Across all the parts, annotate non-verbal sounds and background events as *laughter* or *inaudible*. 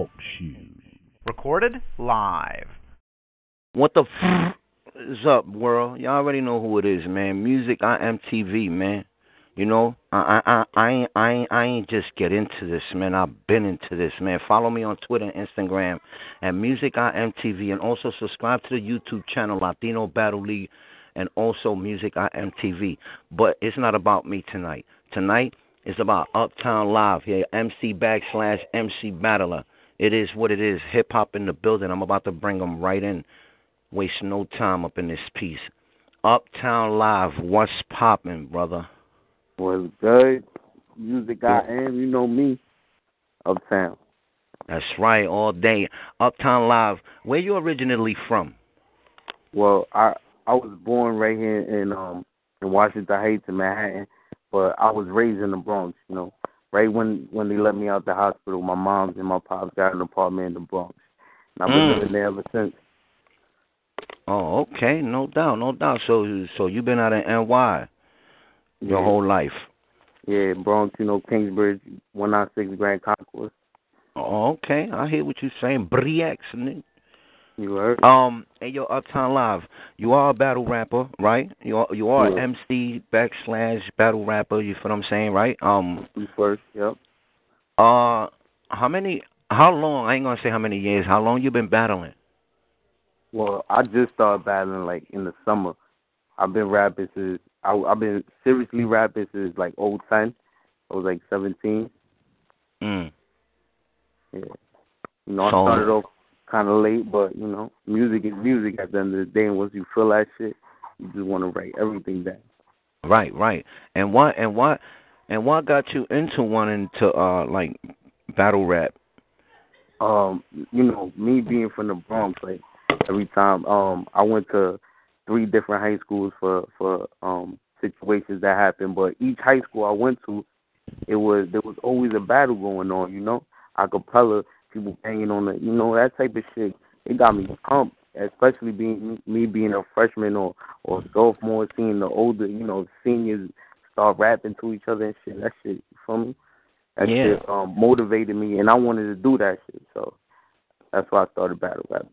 Talk shoes. Recorded live. What the f is up, world? Y'all already know who it is, man. Music IMTV, man. You know, I I I I ain't I ain't, I ain't just get into this, man. I've been into this, man. Follow me on Twitter and Instagram at Music IMTV, and also subscribe to the YouTube channel Latino Battle League, and also Music IMTV. But it's not about me tonight. Tonight is about Uptown Live here, MC backslash MC Battler. It is what it is. Hip hop in the building. I'm about to bring them right in. Waste no time up in this piece. Uptown Live, what's poppin', brother? Was good. Music I am, you know me. Uptown. That's right, all day. Uptown Live. Where you originally from? Well, I I was born right here in um in Washington Heights in Manhattan, but I was raised in the Bronx, you know. Right when when they let me out the hospital, my mom's and my pops got an apartment in the Bronx. And I've been Mm. living there ever since. Oh, okay, no doubt, no doubt. So so you've been out in NY your Yeah. whole life. Yeah, Bronx, you know, Kingsbridge, one nine six Grand Concourse. Oh, okay. I hear what you're saying. Briex, nigga. You heard? Um, hey yo, Uptown Live. You are a battle rapper, right? You are you are Yeah. MC backslash battle rapper. You feel what I'm saying, right? Um, You first, yep. uh, how many? How long? I ain't gonna say how many years. How long you been battling? Well, I just started battling like in the summer. I've been rapping since I, I've been seriously rapping since like 010. I was like 17. Mm. Yeah. You know, I started off kind of late, but you know, music is music at the end of the day. And once you feel that shit, you just want to write everything down. Right, right. And what and what and what got you into wanting to uh like battle rap? Um, you know, me being from the Bronx, like every time, um, I went to three different high schools for for um situations that happened, but each high school I went to, it was there was always a battle going on. You know, acapella, people banging on the, you know, that type of shit. It got me pumped, especially being me being a freshman or or sophomore, seeing the older, you know, seniors start rapping to each other and shit. That shit, you feel me? That Yeah. shit um, motivated me, and I wanted to do that shit. So that's why I started battle rap.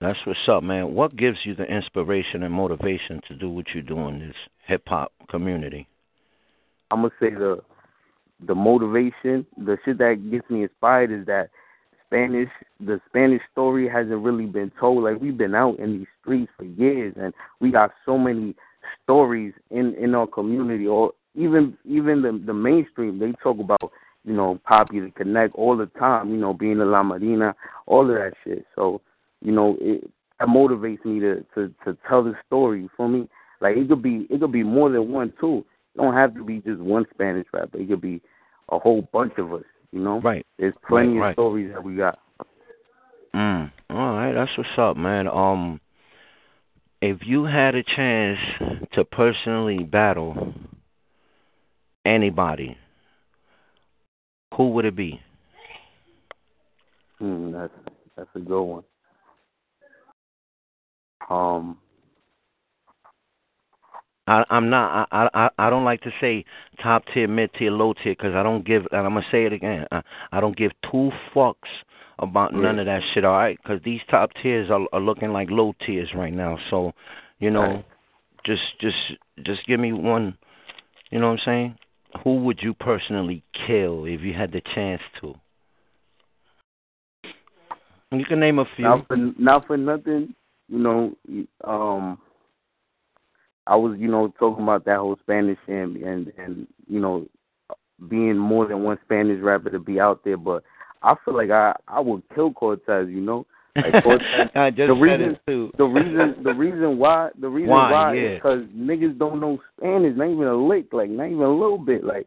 That's what's up, man. What gives you the inspiration and motivation to do what you do in this hip hop community? I'm gonna say the the motivation, the shit that gets me inspired is that Spanish, the Spanish story hasn't really been told. Like we've been out in these streets for years, and we got so many stories in in our community, or even even the the mainstream. They talk about you know Poppy the Connect all the time. You know being in La Marina, all of that shit. So you know it that motivates me to to to tell the story. for me? Like it could be it could be more than one too. It don't have to be just one Spanish rapper. It could be a whole bunch of us. You know, Right. there's plenty Right, of right. stories that we got. Mm. All right, that's what's up, man. Um, if you had a chance to personally battle anybody, who would it be? Hmm, that's that's a good one. Um, I, I'm not. I, I I don't like to say top tier, mid tier, low tier because I don't give. And I'm gonna say it again. I, I don't give two fucks about none of that shit. All right, because these top tiers are, are looking like low tiers right now. So, you know, Right. just just just give me one. You know what I'm saying? Who would you personally kill if you had the chance to? You can name a few. not for not for nothing, you know. Um, I was, you know, talking about that whole Spanish and and and you know, being more than one Spanish rapper to be out there, but I feel like I I would kill Cortez. You know, like *laughs* Cortez. I just the said reason- the reason the reason why the reason Why, why, yeah. is because niggas don't know Spanish, not even a lick, like not even a little bit. Like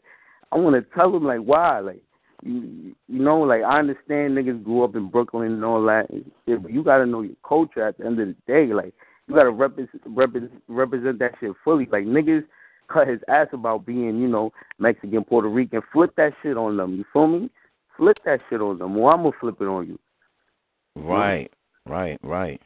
I want to tell them like why, like you you know, like I understand niggas grew up in Brooklyn and all that and shit, but you got to know your culture at the end of the day. Like you got to represent represent represent that shit fully. Like niggas cut his ass about being you know Mexican, Puerto Rican. Flip that shit on them. You feel me? Flip that shit on them, or I'm gonna flip it on you. Right, right, right.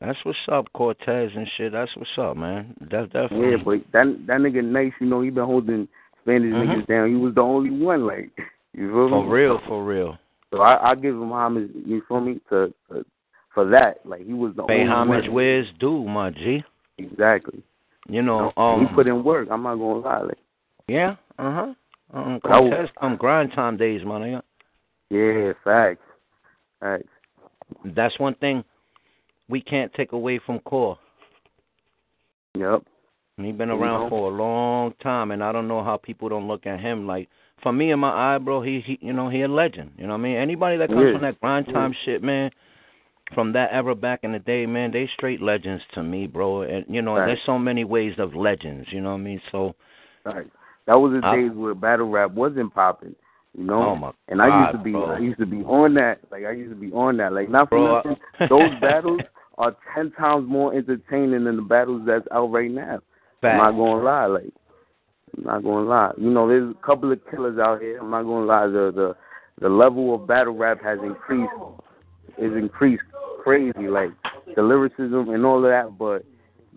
That's what's up, Cortez and shit. That's what's up, man. That's definitely. Yeah, but that that nigga nice, you know, he been holding Spanish Mhm. niggas down. He was the only one, like *laughs* you feel for me? real, for real. So I, I give him homage. You feel me? To, to for that, like he was the Pay only homage one. where it's due, my G. Exactly. You know, You um, he put in work. I'm not gonna lie. Like, yeah, uh huh. Um, But I was- contest come grind time days, my nigga. yeah, facts, facts. That's one thing we can't take away from Core. Yep. He been You around know? for a long time, and I don't know how people don't look at him like. For me, in my eye, bro, he, he, you know, he a legend. You know what I mean? Anybody that comes Yeah. from that grind Yeah. time shit, man, from that era back in the day, man, they straight legends to me, bro. And you know, Right. there's so many ways of legends. You know what I mean? So, Right. That was the I- days where battle rap wasn't popping. You know. oh my and I used to be, bro. I used to be on that. Like I used to be on that. Like not for Bro, nothing. *laughs* Those battles are ten times more entertaining than the battles that's out right now. I'm not gonna lie, like I'm not gonna lie. You know, there's a couple of killers out here. I'm not gonna lie. The the the level of battle rap has increased. Is increased crazy, like the lyricism and all of that. But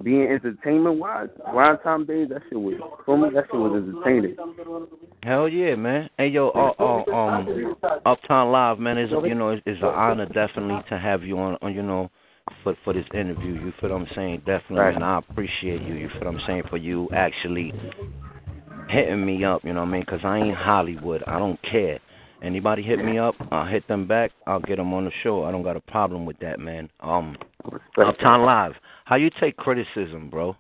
being entertainment wise, grind time days, that shit was for me. That shit was entertaining. Hell yeah, man. Hey yo, uh, uh, um, Uptown Live, man, is you know, it's, it's an honor definitely to have you on, on you know, for for this interview. You feel what I'm saying? Definitely, Right. and I appreciate you. You feel what I'm saying for you actually hitting me up. You know what I mean? Because I ain't Hollywood. I don't care. Anybody hit me up, I'll hit them back. I'll get them on the show. I don't got a problem with that, man. Um, Uptown Live, how you take criticism, bro?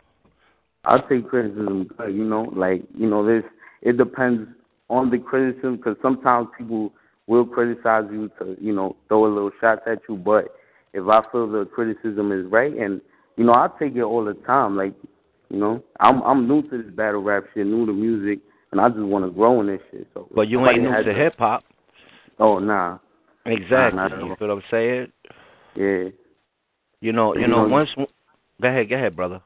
I take criticism, uh, you know, like you know, this it depends on the criticism because sometimes people will criticize you to you know throw a little shots at you, but if I feel the criticism is right, and you know, I take it all the time. Like, you know, I'm I'm new to this battle rap shit, new to music, and I just want to grow in this shit. So, But you ain't new to hip hop. Oh nah, Exactly. at. You feel what I'm saying? yeah. You know, you You know, know- once. Go ahead, go ahead, brother.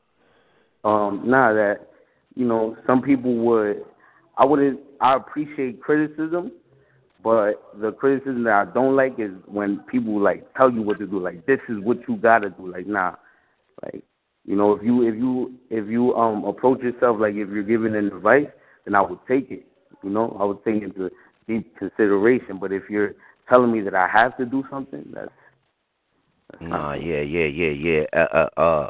um nah that you know some people would i wouldn't i appreciate criticism but the criticism that i don't like is when people like tell you what to do like this is what you gotta do like nah like you know if you if you if you um approach yourself like if you're giving an advice then i would take it you know i would take it into deep consideration but if you're telling me that i have to do something that's, that's Nah, yeah, yeah, yeah, yeah. Uh, uh, uh,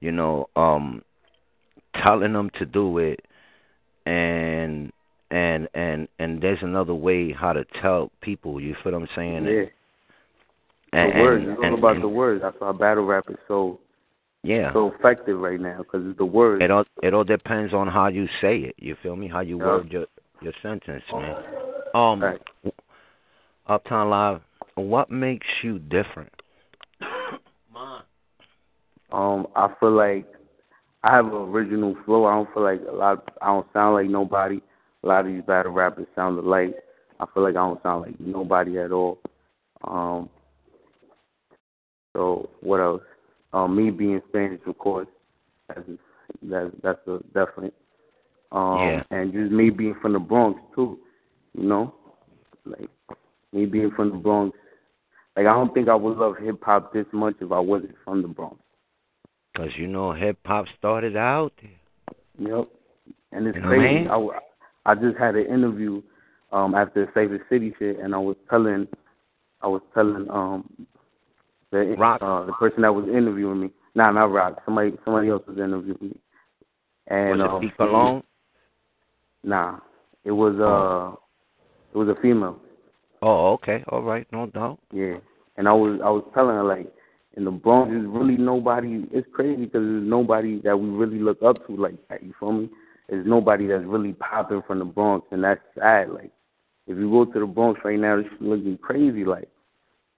you know, um, telling them to do it, and and and and there's another way how to tell people. You feel what I'm saying? yeah And, the words and- it's all and- about the words that's why battle rap is so Yeah. so effective right now because it's the words. It all it all depends on how you say it. You feel me? How you Yeah. word your your sentence, man. Um, Right. Uptown Live. What makes you different? Um, I feel like I have an original flow. I don't feel like a lot. I don't sound like nobody. A lot of these battle rappers sound alike. I feel like I don't sound like nobody at all. Um. So what else? Um, me being Spanish, of course. That's that's that's a definite. Um, Yeah. and just me being from the Bronx too. You know, like me being from the Bronx. Like I don't think I would love hip hop this much if I wasn't from the Bronx. Because you know hip hop started out. Yep. And it's You know what I crazy. mean? I, I just had an interview um after the Cypher City shit, and I was telling, I was telling um the Rock. uh the person that was interviewing me. Nah, not Rock. Somebody somebody else was interviewing me. And Was um, it Pete Cologne? Nah, it was uh, it was a female. Oh, okay, all right, no doubt. Yeah, and I was I was telling her like in the Bronx there's really nobody. It's crazy because there's nobody that we really look up to like that. You feel me? There's nobody that's really popping from the Bronx, and that's sad. Like if you go to the Bronx right now, it's looking crazy. Like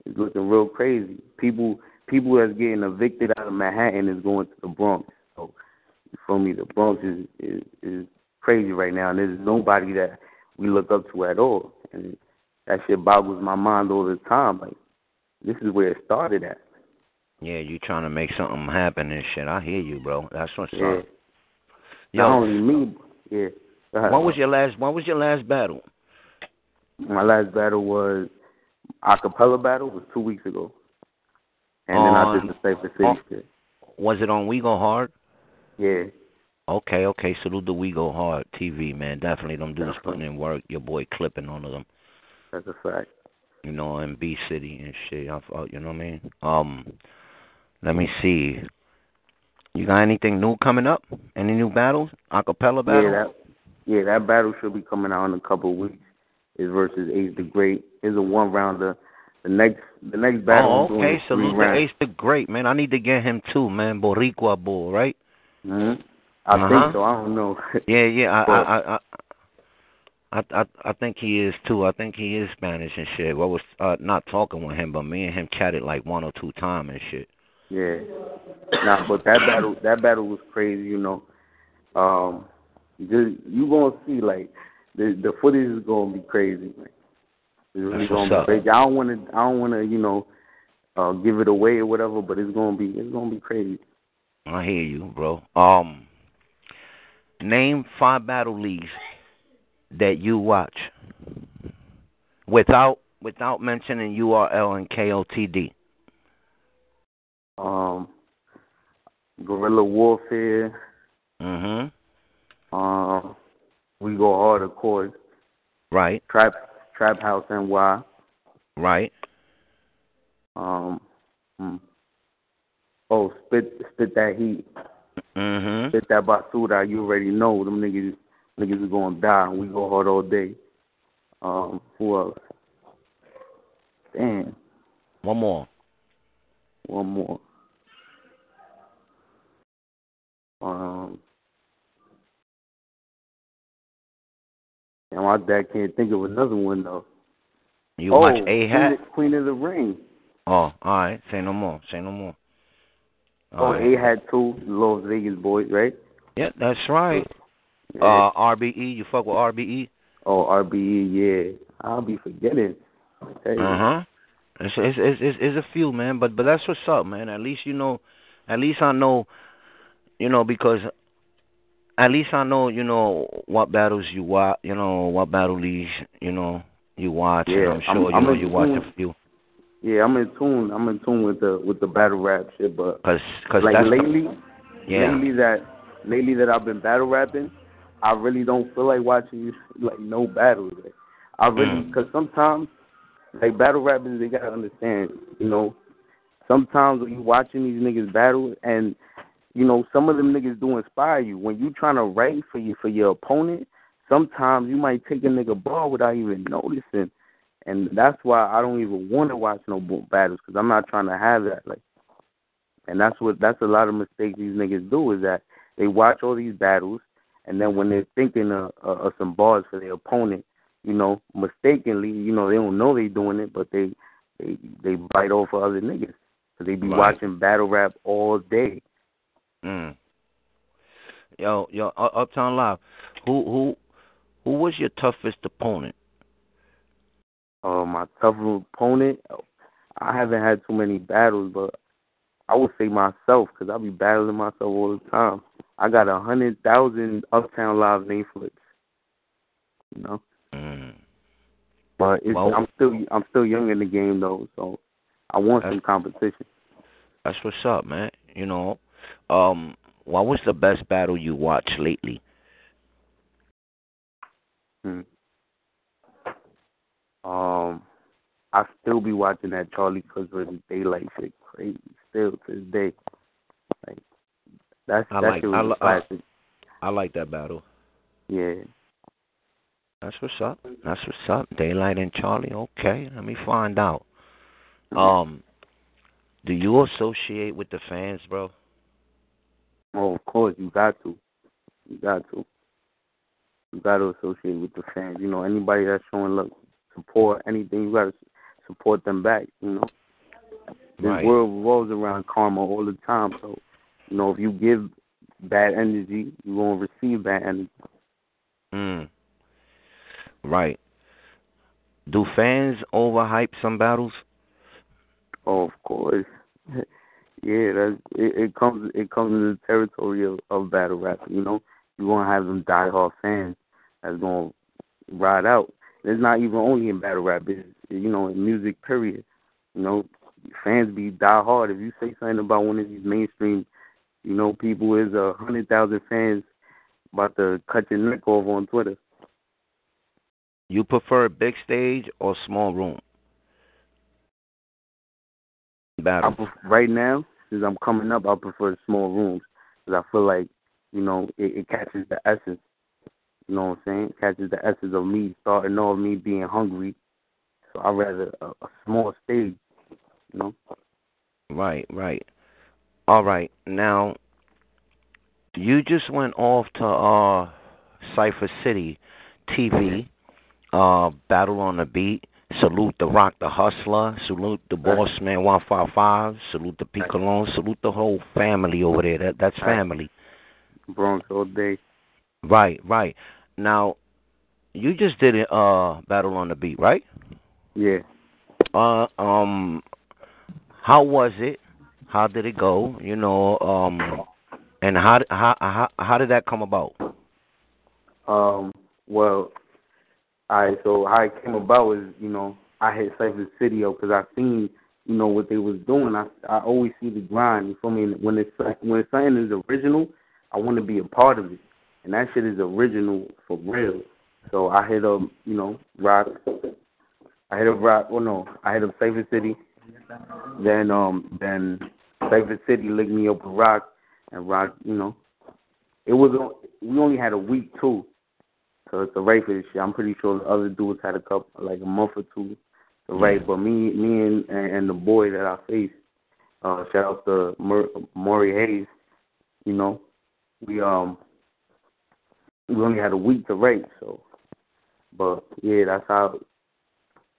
it's looking real crazy. People people that's getting evicted out of Manhattan is going to the Bronx. So you feel me? The Bronx is is, is crazy right now, and there's nobody that we look up to at all. And that shit boggles my mind all the time. Like this is where it started at. Yeah, you trying to make something happen and shit. I hear you, bro. That's what's Yeah. up. Not Yo, only me, yeah. What was your last? What was your last battle? My last battle was acapella battle was two weeks ago, and then I did the Cypher City on- shit. Was it on We Go Hard? Yeah, Okay, okay. Salute the We Go Hard TV, man. Definitely them dudes Definitely. putting in work. Your boy clipping on them. that's a fact. You know, in B City and shit. I you know what I mean? Um, let me see. You got anything new coming up? Any new battles? Acapella battle? Yeah, that yeah, that battle should be coming out in a couple of weeks. Is versus Ace the Great. Is a one rounder. The next the next battle. Oh, okay. Salute to Ace the Great, man. I need to get him too, man. Boricua bull, right? Mhm. I Uh-huh. think so. I don't know. *laughs* Yeah, yeah. I, I, I, I, I, I, I think he is too. I think he is Spanish and shit. Well, was uh, not talking with him, but me and him chatted like one or two times and shit. Yeah. Nah, but that battle that battle was crazy, you know. Um just you gonna see like the the footage is gonna be crazy, man. It's really That's gonna what's be up. crazy. I don't wanna I don't wanna, you know, uh give it away or whatever, but it's gonna be it's gonna be crazy. I hear you, bro. Um, name five battle leagues that you watch without without mentioning URL and KOTD. Um guerrilla warfare, Mhm. um we go hard of course, Right. trap trap house NY, Right. um hmm. oh spit spit that heat. Mhm. Spit that basura, you already know them niggas niggas is gonna die. We go hard all day. Um, who else? Damn, One more. one more. Um, and my dad can't think of another one though. You oh, watch A Hat? Queen, Queen of the Ring. Oh, all right. Say no more. Say no more. Oh, right. A Hat too, Las Vegas boys, right? Yeah, that's right. Yeah. Uh, RBE. You fuck with? RBE? oh, RBE, yeah. I'll be forgetting. Uh huh. It's, it's it's it's a few, man. But but that's what's up, man. At least you know. At least I know. You know because. At least I know, you know, what battles you watch, you know, what battle leagues, you know, you watch. Yeah, and I'm I'm- sure I'm you know you watch a few. Yeah, I'm in tune. I'm in tune with the with the battle rap shit, but Cause, cause like lately, yeah. lately that lately that I've been battle rapping, I really don't feel like watching *laughs* like no battles. Like, I really Mm. because sometimes like battle rappers they gotta understand, you know, sometimes when you watching these niggas battle and you know some of them niggas do inspire you when you trying to write for you for your opponent. Sometimes you might take a nigga ball without even noticing, and that's why I don't even want to watch no battles because I'm not trying to have that. Like, and that's what that's a lot of mistakes these niggas do is that they watch all these battles, and then when they're thinking of, of, some bars for their opponent, you know, mistakenly, you know, they don't know they're doing it, but they they they bite off of other niggas because they be Right. watching battle rap all day. Mm. Yo, yo, Uptown Live. Who, who, who was your toughest opponent? Uh, my toughest opponent, I haven't had too many battles, but I would say myself because I be battling myself all the time. I got a hundred thousand Uptown Live name flips, you know. Mm. But it's, Well- I'm still I'm still young in the game though, so I want some competition. That's what's up, man. You know, um, what was the best battle you watched lately? Hmm. Um, I still be watching that Charlie Cook versus Daylyt shit crazy still to this day. Like that's I that like- shit I li- classic. I like that battle. yeah. That's what's up. That's what's up. Daylyt and Charlie. Okay, let me find out. Um, do you associate with the fans, bro? Oh, of course you got to. You got to. You got to associate with the fans. You know, anybody that's showing love, support, anything, you got to support them back. You know, this Right. world revolves around karma all the time. So, you know, if you give bad energy, you're gonna receive bad energy. Mm. Right. Do fans overhype some battles? Oh, of course. *laughs* yeah, that's it, it comes it comes in the territory of, of battle rap. You know, you're gonna have them diehard fans that's gonna ride out. It's not even only in battle rap. It's you know in music. Period. You know, fans be diehard. If you say something about one of these mainstream, you know, people is a hundred thousand fans about to cut your neck off on Twitter. You prefer big stage or small room? battle? I pref- right now, since I'm coming up, I prefer small rooms because I feel like you know it, it catches the essence. You know what I'm saying? Catches the essence of me starting off, me being hungry. So I rather a, a small stage. You know. Right, right. All right. Now, you just went off to uh Cipher City TV, uh Battle on the Beat. Salute the Rock the Hustler. Salute the Boss Man One Five Five. Salute the Piccolone. Salute the whole family over there. That that's family. Bronx all day. Right, right. Now, you just did a Uh, Battle on the Beat, right? Yeah. Uh, um, how was it? How did it go? You know, um, and how how how how did that come about? Um. Well, all right. So how it came about was, you know, I hit Cypher City up because I seen, you know, what they was doing. I I always see the grind. You feel me? When it's when something is original, I want to be a part of it, and that shit is original for real. So I hit up, you know, Rock. I hit up Rock. Well, no, I hit up Cypher City. Then um then Cypher City linked me up with Rock, and Rock, you know, it was we only had a week too, so it's a right for this shit. I'm pretty sure the other dudes had a couple like a month or two to write, but me me and and the boy that I faced, uh, shout out to Mur- Maury Hayes, you know, we um we only had a week to write, so but yeah, that's how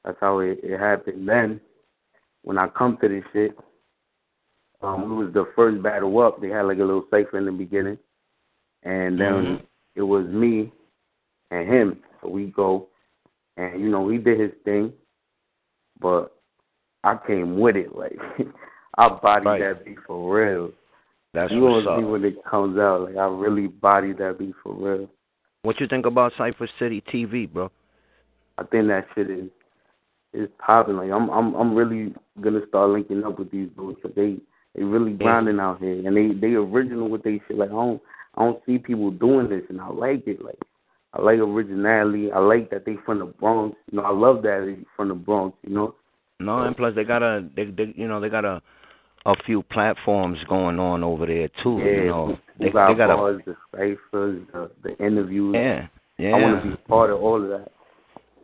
that's how it, it happened. Then when I come to this shit, um, it was the first battle up. They had like a little cipher in the beginning, and then Mhm. it was me and him. So we go, and you know he did his thing, but I came with it. Like *laughs* I bodied Right. that beat for real. That's you what's up. when it comes out. Like I really bodied that beat for real. What you think about Cipher City TV, bro? I think that shit is is popping. Like I'm I'm I'm really gonna start linking up with these dudes. 'cause they they really grinding out here, and they they original with they shit. Like I don't I don't see people doing this, and I like it. Like I like originality. I like that they from the Bronx. You know, I love that they from the Bronx. You know. No, and plus they got a they, they you know they got a a few platforms going on over there too. Yeah, you know they got they got a bars, the ciphers, the the interviews. yeah yeah. I want to be part of all of that.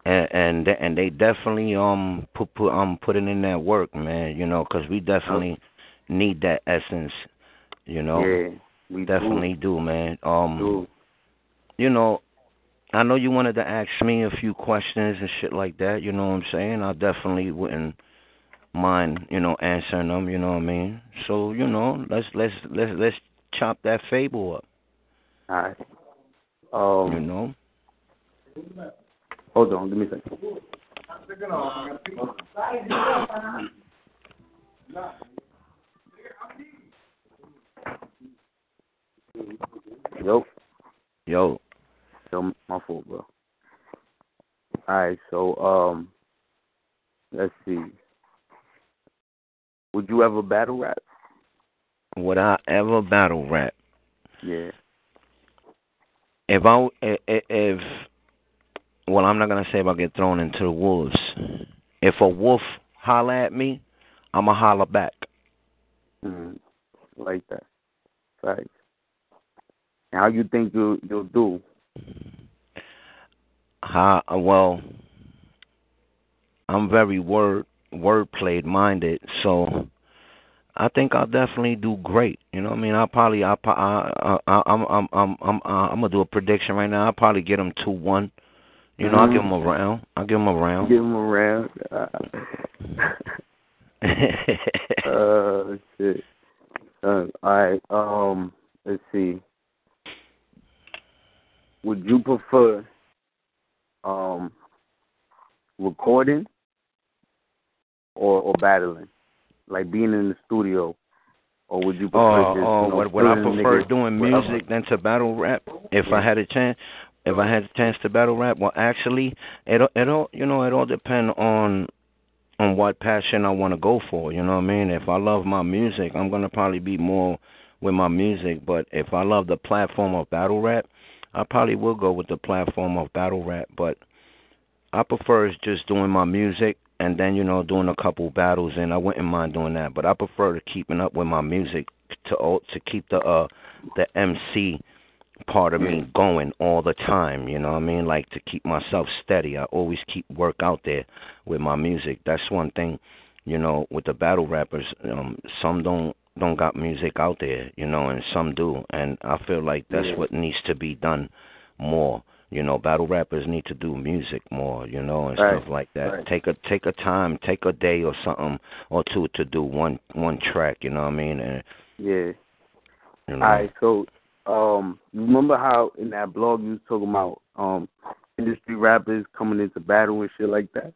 and and they, and they definitely um put put um putting in that work, man. You know, because we definitely need that essence. You know, yeah, we definitely do, man. Um, do. you know, I know you wanted to ask me a few questions and shit like that. You know what I'm saying? I definitely wouldn't mind, you know, answering them. You know what I mean? So you know, let's let's let's let's chop that fable up. All right. Um, You know. hold on, give me a second. Yo, Yo, yo, my fault, bro. All right, so um, let's see. Would you ever battle rap? would I ever battle rap? Yeah. if I i- i- if well, I'm not gonna say if I get thrown into the wolves. If a wolf holler at me, I'ma holler back. Mm, like that. Right. How you think you you'll do? How well, I'm very word wordplay minded, so I think I'll definitely do great. You know what I mean? I'll probably I I I I'm I'm I'm I'm uh, I'm gonna do a prediction right now. I'll probably get them two one. You know, I'll give them a round. I'll give them a round. Give him a round. *laughs* uh, shit. Uh, all right. Um, let's see. Would you prefer um recording or or battling, like being in the studio, or would you prefer Oh, just oh, you know, would, would I prefer doing music than to battle rap? If I had a chance, if I had a chance to battle rap, well, actually, it it all you know it all depend on on what passion I want to go for. You know what I mean? If I love my music, I'm gonna probably be more with my music. But if I love the platform of battle rap, I probably will go with the platform of battle rap. But I prefer just doing my music and then you know doing a couple battles and I wouldn't mind doing that, but I prefer to keeping up with my music to to keep the uh the MC part of me going all the time, you know what I mean? Like to keep myself steady. I always keep work out there with my music. That's one thing, you know, with the battle rappers, um some don't don't got music out there, you know, and some do. And I feel like that's Yeah. what needs to be done more. You know, battle rappers need to do music more, you know, and Right, stuff like that. right. Take a take a time, take a day or something or two to do one one track, you know what I mean? And Yeah. you know, All right, so um, remember how in that blog you was talking about um industry rappers coming into battle and shit like that?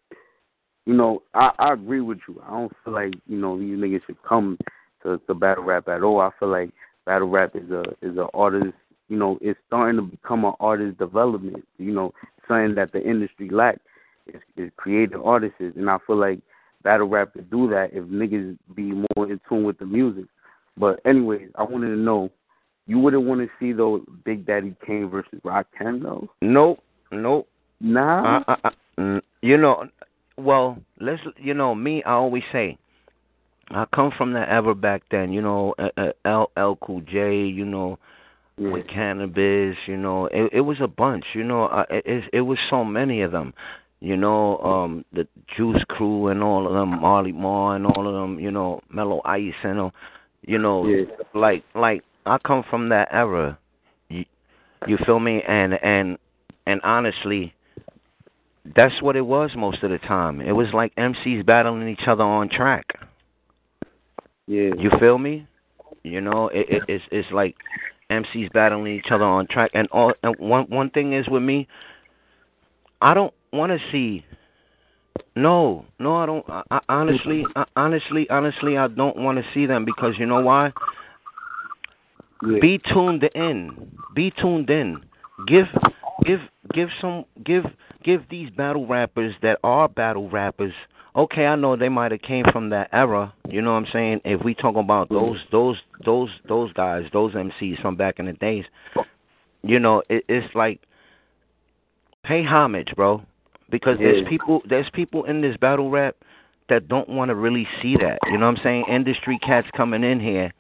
You know, I, I agree with you. I don't feel like you know these niggas should come to, to battle rap at all. I feel like battle rap is a is a artist. You know, it's starting to become an artist development. You know, something that the industry lack is, is creative artists, and I feel like battle rap could do that if niggas be more in tune with the music. But anyways, I wanted to know, you wouldn't want to see though Big Daddy Kane versus Rakim though? nope, nope. Nah. I, I, I, mm, you know, well, let's you know me. I always say, I come from the ever back then. You know, uh, uh, L L Cool J. You know, yeah. with Canibus. You know, it, it was a bunch. You know, uh, it, it was so many of them. You know, um, the Juice Crew and all of them, Marley Marl and all of them. You know, Mellow Ice and all. You know, Yeah. like like I come from that era. You, you feel me? And and and honestly, that's what it was most of the time. It was like MCs battling each other on track. Yeah. You feel me? You know, it, it it's it's like MCs battling each other on track. And all and one one thing is with me, I don't want to see. No, no, I don't. I, I, honestly, I, honestly, honestly, I don't want to see them because you know why? yeah. Be tuned in. Be tuned in. Give give give some give give these battle rappers that are battle rappers. Okay, I know they might have came from that era. You know what I'm saying? If we talk about mm-hmm. those those those those guys, those MCs from back in the days, you know, it, it's like pay homage, bro, because there's people there's people in this battle rap that don't want to really see that. You know what I'm saying? Industry cats coming in here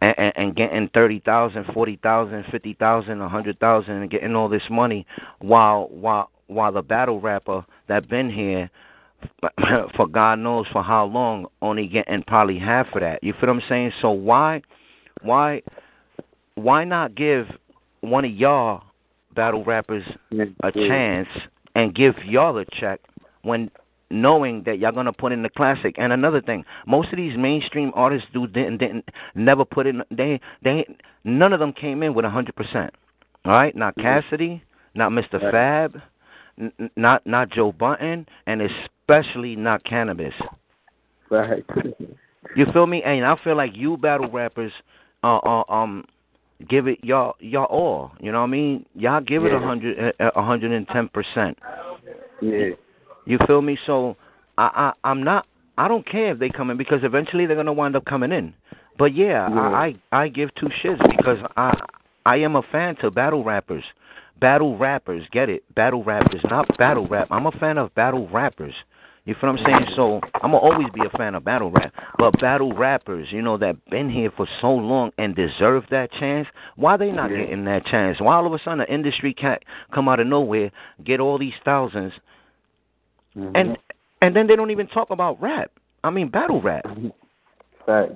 and, and, and getting thirty thousand, forty thousand, fifty thousand, a hundred thousand, and getting all this money, while while while the battle rapper that been here *laughs* for God knows for how long, only getting probably half of that. You feel what I'm saying? So why, why, why not give one of y'all battle rappers a chance and give y'all a check when knowing that y'all gonna put in the classic. And another thing, most of these mainstream artists do didn't didn't never put in they they none of them came in with a hundred percent. All right, not Mhm. Cassidy, not Mr. Fab, n- not not Joe Budden, and especially not Canibus. Right. *laughs* You feel me? And I feel like you battle rappers, uh, uh um, give it y'all y'all all. You know what I mean? Y'all give it a Yeah. hundred a hundred and ten percent. yeah. You feel me? So I, I I'm not I don't care if they come in because eventually they're gonna wind up coming in. But yeah, Yeah. I, I I give two shits because I I am a fan to battle rappers. Battle rappers, get it? Battle rappers, not battle rap. I'm a fan of battle rappers. You feel what I'm saying? So I'm gonna always be a fan of battle rap. But battle rappers, you know, that been here for so long and deserve that chance, why they not Yeah. getting that chance? Why all of a sudden the industry can't come out of nowhere, get all these thousands, Mhm. and and then they don't even talk about rap. I mean battle rap. Right.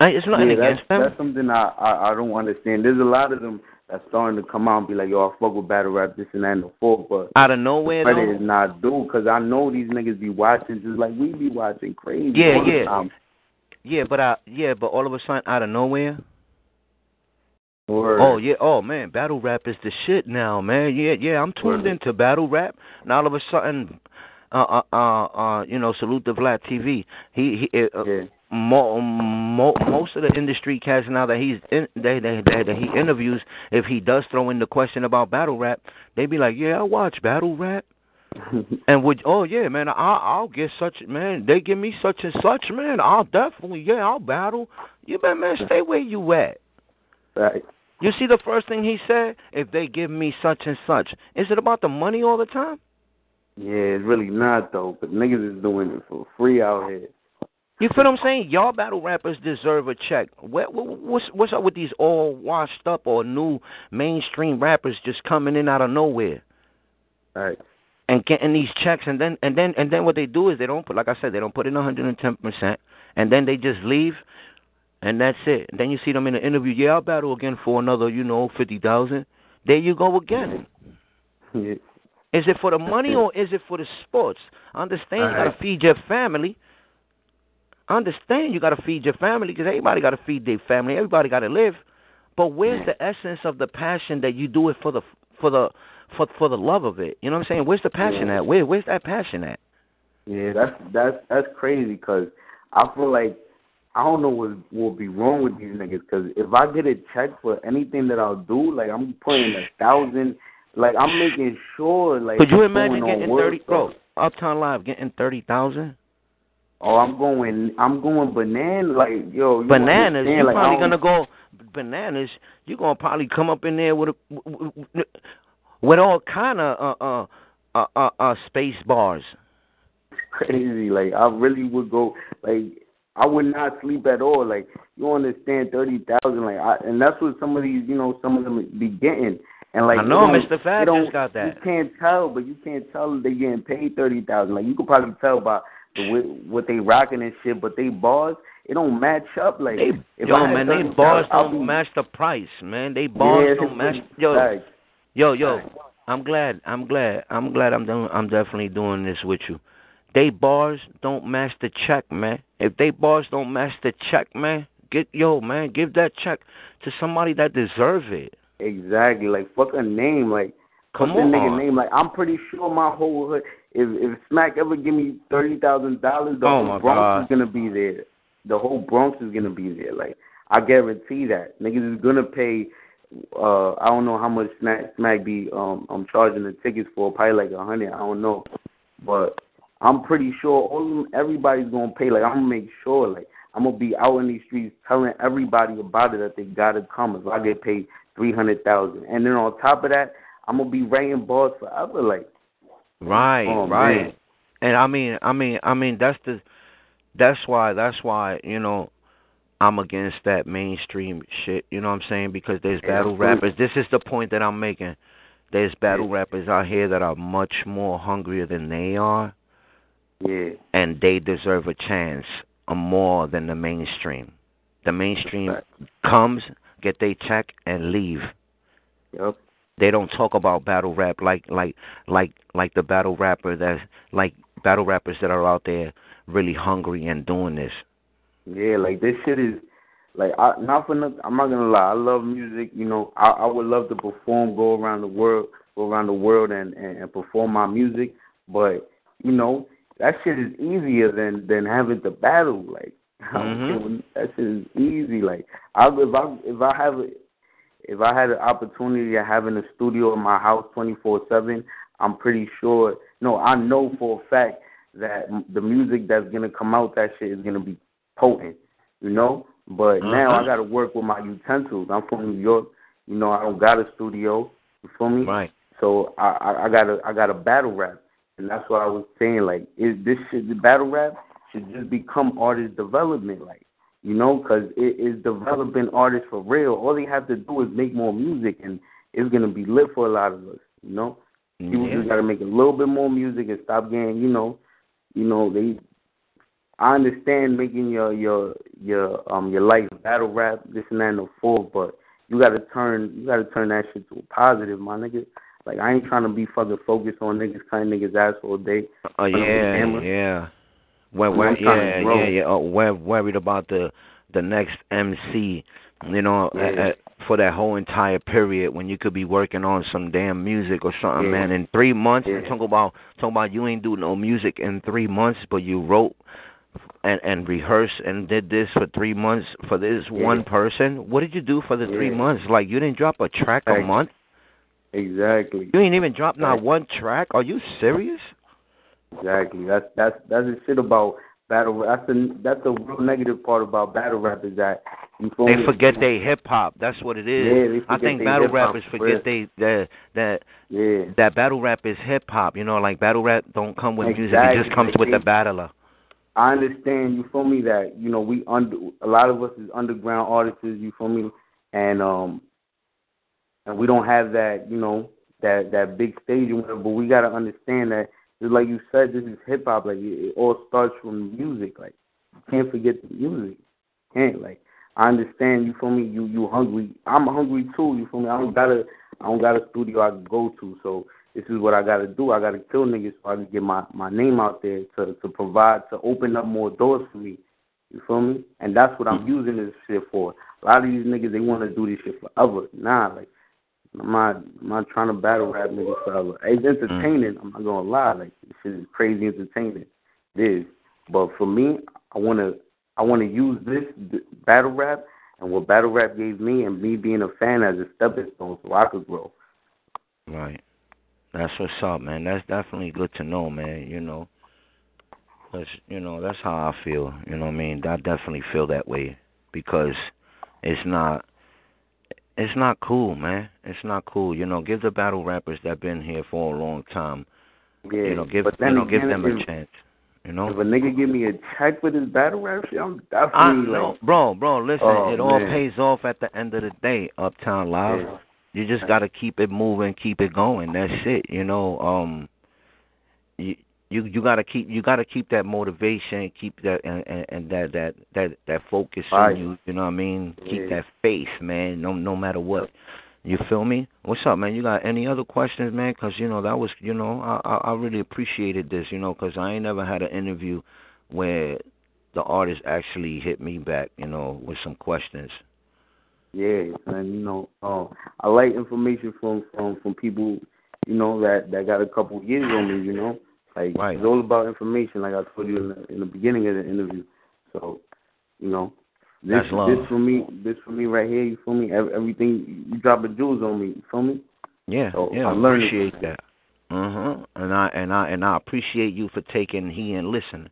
I, it's nothing yeah, that's, against them. that's something I, I I don't understand. There's a lot of them that's starting to come out and be like, yo, I fuck with battle rap, this and that and the fourth, but Out of nowhere, credit is not due because I know these niggas be watching just like we be watching crazy. Yeah, yeah. time. Yeah, but I yeah, but all of a sudden out of nowhere. Word. Oh yeah, oh man, battle rap is the shit now, man. Yeah, yeah, I'm tuned Word. into battle rap. and all of a sudden, uh, uh, uh, uh you know, salute the Vlad TV. He, he, uh, Yeah. Mo, mo, most of the industry cats now that he's in, they, they, they, that he interviews, if he does throw in the question about battle rap, they be like, yeah, I watch battle rap. *laughs* And would oh yeah, man, I I'll get such man. They give me such and such, man. I'll definitely yeah, I'll battle. You better man, stay where you at. right. You see the first thing he said? If they give me such and such, is it about the money all the time? Yeah. it's really not though. But niggas is doing it for free out here. You feel what I'm saying? Y'all battle rappers deserve a check. What, what's what's up with these all washed up or new mainstream rappers just coming in out of nowhere? Right. And getting these checks, and then and then and then what they do is they don't put, like I said, they don't put in 110 percent, and then they just leave, and that's it. And then you see them in the interview. Yeah, I'll battle again for another, you know, fifty thousand. There you go again. Yeah. Is it for the money or is it for the sports? Understand, you gotta feed your family understand you got to feed your family because everybody got to feed their family. Everybody got to live. But where's the essence of the passion that you do it for the for the for for the love of it? You know what I'm saying? Where's the passion Yeah. at? Where where's that passion at? Yeah, that's that's that's crazy because I feel like I don't know what will be wrong with these niggas. Because if I get a check for anything that I'll do, like I'm putting a thousand, like I'm making sure, like Could you imagine getting thirty? Bro. Uptown Live getting thirty thousand. Oh, I'm going, I'm going banana, like yo, Bananas. You're like, probably gonna go bananas. You're gonna probably come up in there with a, with all kind of uh uh uh uh, uh space bars. *laughs* crazy. Like I really would go like I would not sleep at all. Like you understand thirty thousand, like I, and that's what some of these, you know, some of them be getting. And like I know Mr. Fab you just got that. You can't tell, but you can't tell they getting paid thirty thousand. Like you could probably tell by the way, what they rocking and shit, but they bars it don't match up. Like They, if yo, man, they bars don't be- match the price, man. They bars yeah, don't match. Yo, Facts. yo, yo. I'm glad. I'm glad. I'm glad. I'm doing. I'm definitely doing this with you. They bars don't match the check, man. If they bars don't match the check, man, get yo, man, give that check to somebody that deserve it. Exactly. Like fuck a name. Like Come on. nigga name. Like I'm pretty sure my whole hood. If if Smack ever give me thirty thousand dollars, the Oh, whole Bronx God. is gonna be there. The whole Bronx is gonna be there. Like I guarantee that niggas is gonna pay. Uh, I don't know how much Smack Smack be um I'm charging the tickets for. Probably like a hundred. I don't know, but I'm pretty sure all them, everybody's gonna pay. Like I'm gonna make sure. Like I'm gonna be out in these streets telling everybody about it that they gotta come if I get paid three hundred thousand. And then on top of that, I'm gonna be writing bars forever. Like Right, Oh, right. man. And I mean, I mean, I mean, that's the, that's why, that's why, you know, I'm against that mainstream shit. You know what I'm saying? Because there's battle rappers. This is the point that I'm making. There's battle rappers out here that are much more hungrier than they are, yeah, and they deserve a chance uh, more than the mainstream. The mainstream comes, get their check, and leave. yep, They don't talk about battle rap like like like like the battle rapper that like battle rappers that are out there really hungry and doing this. yeah. Like this shit is like I not for nothing. I'm not gonna lie. I love music. You know, I I would love to perform, go around the world, go around the world and and, and perform my music. But you know, that shit is easier than than having to battle. Like *laughs* Mhm. *laughs* that shit is easy. Like I if I if I have if I had an opportunity of having a studio in my house 24/7, I'm pretty sure. No, I know for a fact that the music that's gonna come out, that shit is gonna be potent. You know. But now Uh-huh. I got to work with my utensils. I'm from New York. You know, I don't got a studio. You feel me? Right. So I I, I got to I got to battle rap, and that's what I was saying. Like, is this shit the battle rap should just become artist development, like you know, because it is developing artists for real. All they have to do is make more music, and it's gonna be lit for a lot of us. You know, people just got to make a little bit more music and stop getting, you know, you know they. I understand making your your your um your life battle rap this and that and the fourth, but you gotta turn you gotta turn that shit to a positive, my nigga. Like I ain't trying to be fucking focused on niggas cutting niggas ass all day. Oh on yeah, yeah. We're, we're, to yeah, yeah, yeah. Oh, we're worried about the the next MC. You know, Yeah. uh, uh, for that whole entire period when you could be working on some damn music or something, Yeah. man. In three months, Yeah. talk about talk about you ain't do no music in three months, but you wrote and and rehearsed and did this for three months for this Yeah. one person. What did you do for the three months? Like you didn't drop a track a month. Exactly. You ain't even dropped not one track. Are you serious? Exactly. That's that's that's the shit about battle. That's the that's the real negative part about battle rap is that they forget they hip hop. That's what it is. Yeah, I think battle rappers forget they that that yeah. that battle rap is hip hop. You know, like battle rap don't come with exactly. music. It just comes with the battler. I understand. You feel me? That you know we under a lot of us is underground artists. You feel me? And um, and we don't have that. You know that that big stage but we gotta understand that like you said, this is hip hop. Like it, all starts from music. Like you can't forget the music. You can't like I understand you feel me. You you hungry. I'm hungry too. You feel me. I don't got a I don't got a studio I can go to. So this is what I got to do. I got to kill niggas so I can get my my name out there to to provide to open up more doors for me. You feel me? And that's what I'm using this shit for. A lot of these niggas they want to do this shit forever. Nah, like I'm not I'm not trying to battle rap niggas forever. It's mm. entertaining. I'm not gonna lie. Like this shit is crazy entertaining. It is. But for me, I wanna I wanna use this battle rap and what battle rap gave me and me being a fan as a stepping stone so I could grow. Right. That's what's up, man. That's definitely good to know, man. You know, that's you know that's how I feel. You know what I mean? I definitely feel that way because it's not it's not cool, man. It's not cool. You know, give the battle rappers that been here for a long time. Yeah, you know, give but then you know, give them a chance. You know, if a nigga give me a check for this battle rap shit, I'm definitely I, like, no, bro, bro. Listen, oh, it all man. pays off at the end of the day. Uptown Live. Yeah. You just got to keep it moving, keep it going. That's it. You know, um, you you you got to keep you got to keep that motivation, keep that and, and, and that that that that focus Right. on you. You know what I mean? Keep that faith, man. No no matter what. You feel me? What's up, man? You got any other questions, man? 'Cause you know that was, you know, I I, I really appreciated this, you know, 'cause I ain't never had an interview where the artist actually hit me back, you know, with some questions. Yeah, and you know, um, I like information from from from people, you know, that that got a couple years on me. You know, like Right. it's all about information. Like I told you in the, in the beginning of the interview. So, you know, this That's love. this for me, this for me right here. You feel me? Everything you drop a jewels on me. You feel me? Yeah, So, yeah, I appreciate that. Uh huh. And I and I and I appreciate you for taking heed and listen.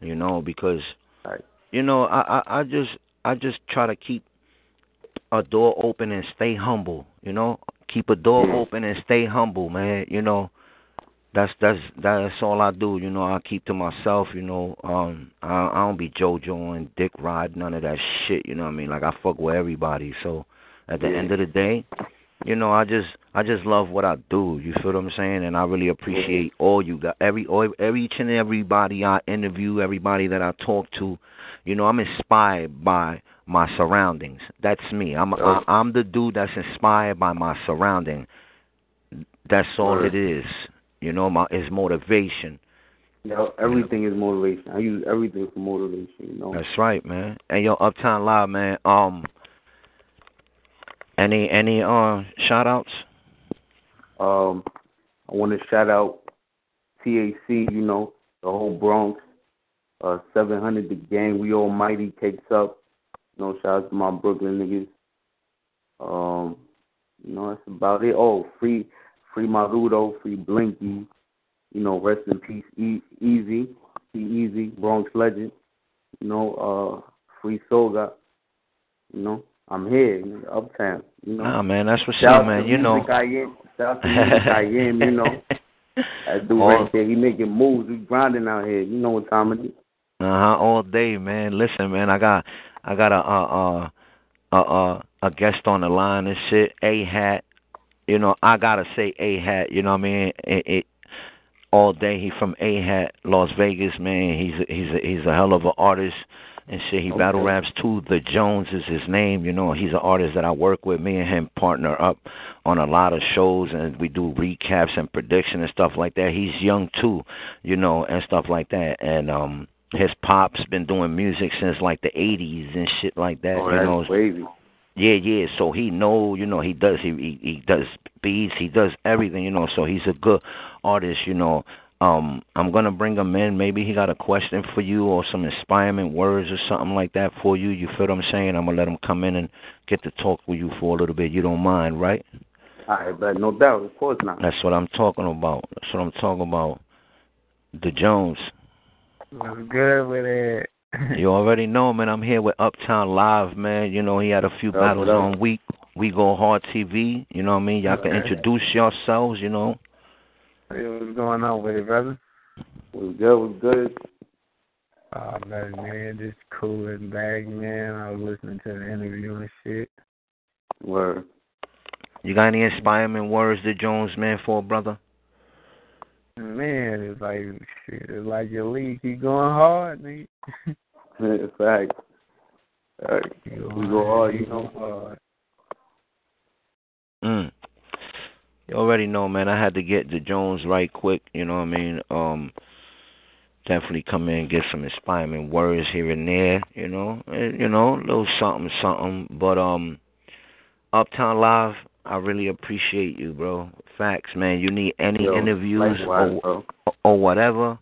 You know, because Right. you know I, I I just I just try to keep a door open and stay humble. You know, keep a door Yeah. open and stay humble, man. You know, that's that's that's all I do. You know, I keep to myself. You know, um, I, I don't be JoJo and Dick Rod, none of that shit. You know what I mean? Like I fuck with everybody. So at the Yeah. end of the day, you know, I just I just love what I do. You feel what I'm saying? And I really appreciate all you got every all, every each and everybody I interview, everybody that I talk to. You know, I'm inspired by my surroundings. That's me. I'm I, I'm the dude that's inspired by my surrounding. That's all it is. You know, my is motivation. You know, everything is motivation. I use everything for motivation. You know. That's right, man. And yo, Uptown Live, man. Um, any any uh shout outs? Um, I want to shout out TAC, you know, the whole Bronx, uh, 700, the gang, we almighty takes up. You know, shout out to my Brooklyn niggas. Um, you know, that's about it. Oh, free, free Marudo, free Blinky. You know, rest in peace, e- Easy, E Easy, Bronx legend. You know, uh, free Soga. You know, I'm here, nigga, uptown. You know, Nah, man, that's what's up, man. You know. I am. Shout out to *laughs* Music I am. You know. *laughs* That dude All- right there, he making moves. We grinding out here. You know what time it is. Uh huh. All day, man. Listen, man. I got, I got a, uh, uh, uh, a guest on the line and shit. A hat. You know, I gotta say A hat. You know what I mean? It, it all day. He from A hat, Las Vegas, man. He's a, he's a, he's a hell of an artist and shit. He Okay. battle raps too. The Jones is his name. You know, he's an artist that I work with. Me and him partner up on a lot of shows, and we do recaps and prediction and stuff like that. He's young too, you know, and stuff like that. And um, his pop's been doing music since like the '80s and shit like that. Oh, you that's know, wavy. Yeah, yeah. So he know, you know, he does. He he, he does beats. He does everything, you know. So he's a good artist, you know. Um, I'm gonna bring him in. Maybe he got a question for you or some inspiring words or something like that for you. You feel what I'm saying? I'm gonna let him come in and get to talk with you for a little bit. You don't mind, right? All right, but no doubt, of course not. That's what I'm talking about. That's what I'm talking about. The Jones. What's good with it? You already know, man. I'm here with Uptown Live, man. You know he had a few Up, battles up. on week. We go hard TV. You know what I mean? Y'all can introduce yourselves. You know. Hey, what's going on with it, brother? What's good? What's good? Oh, man, man, just cooling back, man. I was listening to the interview and shit. Word. You got any inspiring words to Jones, man, for a brother? Man, it's like shit, it's like your league keep going hard, nigga. Fact. Fact. You We go hard, you keep know. going hard. Mm. You already know, man. I had to get the Jones right quick. You know what I mean? Um, definitely come in and get some inspiring words here and there. You know, and, you know, a little something, something. But um, Uptown Live, I really appreciate you, bro. Facts, man. You need any Yo, interviews or or whatever,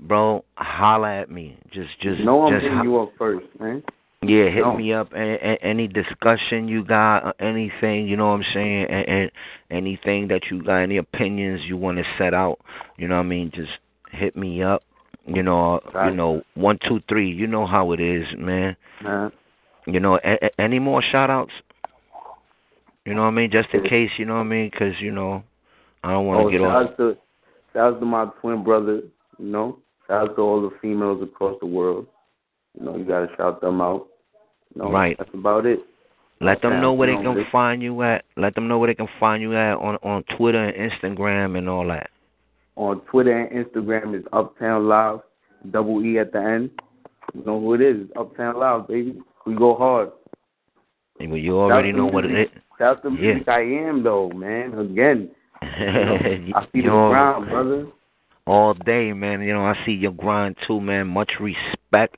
bro. Holla at me. Just, just, know I'm just hitting ho- you up first, man. yeah, hit No. me up. A, a, any discussion you got, or anything, you know what I'm saying, and, and anything that you got, any opinions you want to set out, you know what I mean. Just hit me up. You know, you know, one, two, three. You know how it is, man. Man. You know, a, a, any more shout outs? You know what I mean? Just in case, you know what I mean? Because, you know, I don't want Oh, to get shout off. to shout out to my twin brother, you know. Shout out to all the females across the world. You know, you gotta shout them out. You know, Right. That's about it. Let them know where they can find you at. Let them know where they can find you at on on Twitter and Instagram and all that. On Twitter and Instagram is Uptown Live, double E at the end. You know who it is? Uptown Live, baby. We go hard. Well, you already know what it is. Shout out Yeah. I am though, man. Again. You know, *laughs* I see You the ground, brother. all day, man. You know, I see your grind too, man. Much respect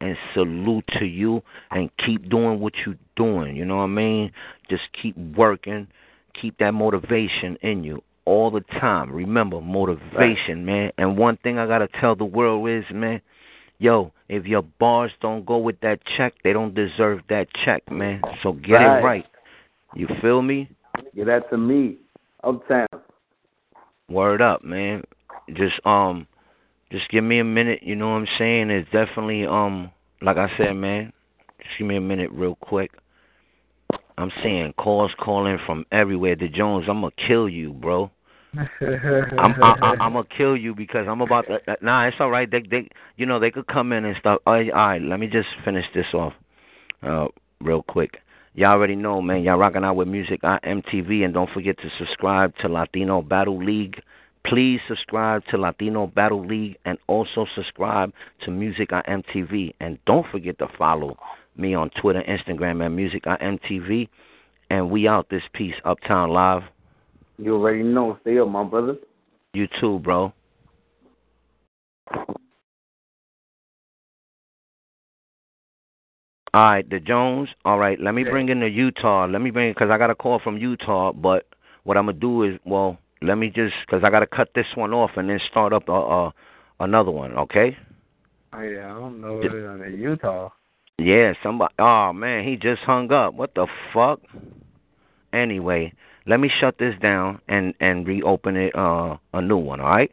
and salute to you, and keep doing what you're doing. You know what I mean? Just keep working, keep that motivation in you all the time. Remember, motivation, man. And one thing I gotta tell the world is, man, yo, if your bars don't go with that check, they don't deserve that check, man. So get Right. it right. You feel me? Get that to me. Uptown. Word up, man. Just um just give me a minute, you know what I'm saying? It's definitely um like I said, man, just give me a minute real quick. I'm seeing calls calling from everywhere. The Jones, I'm gonna kill you, bro. *laughs* I'm I, I, I'm gonna kill you because I'm about to. uh, Nah, it's all right. They they you know they could come in and stuff. All right, all right, let me just finish this off, uh, real quick. Y'all already know, man. Y'all rocking out with Music I Am TV, and don't forget to subscribe to Latino Battle League. Please subscribe to Latino Battle League and also subscribe to Music I Am TV. And don't forget to follow me on Twitter, Instagram, and Music I Am TV. And we out this piece, Uptown Live. You already know. Stay up, my brother. You too, bro. All right, the Jones. All right, let me bring in the Utah. Let me bring because I got a call from Utah. But what I'm gonna do is, well, let me just because I gotta cut this one off and then start up uh, uh another one. Okay? Oh, yeah, I don't know what it is in Utah. Yeah, somebody. Oh man, he just hung up. What the fuck? Anyway, let me shut this down and and reopen it uh a new one. All right?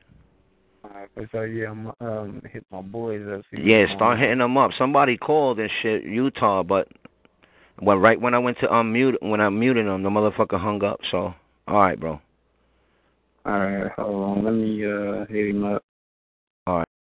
Sure, yeah, I'm um hit my boys up. Yeah, start on. hitting them up. Somebody called and shit, Utah, but well, right when I went to unmute, when I muted them, the motherfucker hung up. So, all right, bro. Alright, hold on, let me uh hit him up.